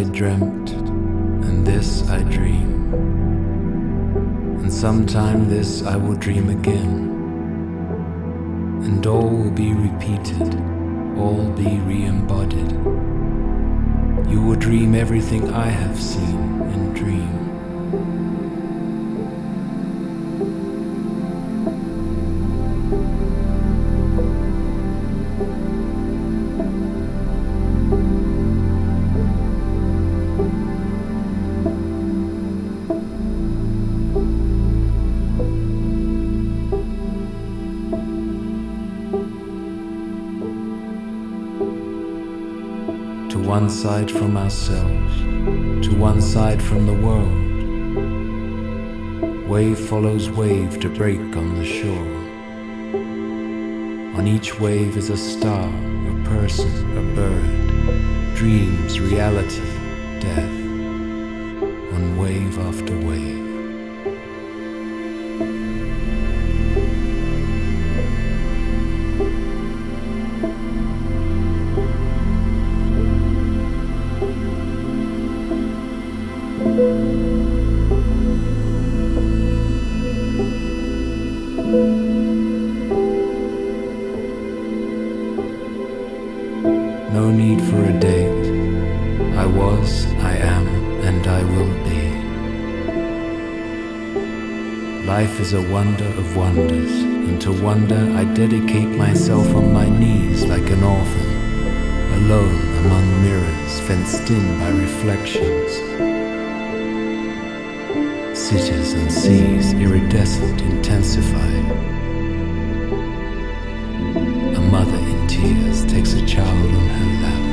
I dreamt, and this I dream. And sometime this I will dream again. And all will be repeated, all be re embodied. You will dream everything I have seen and dream. One side from ourselves, to one side from the world. Wave follows wave to break on the shore. On each wave is a star, a person, a bird, dreams, reality, death, on wave after wave. Is a wonder of wonders, and to wonder I dedicate myself on my knees like an orphan, alone among mirrors fenced in by reflections. Cities and seas iridescent intensify. A mother in tears takes a child on her lap.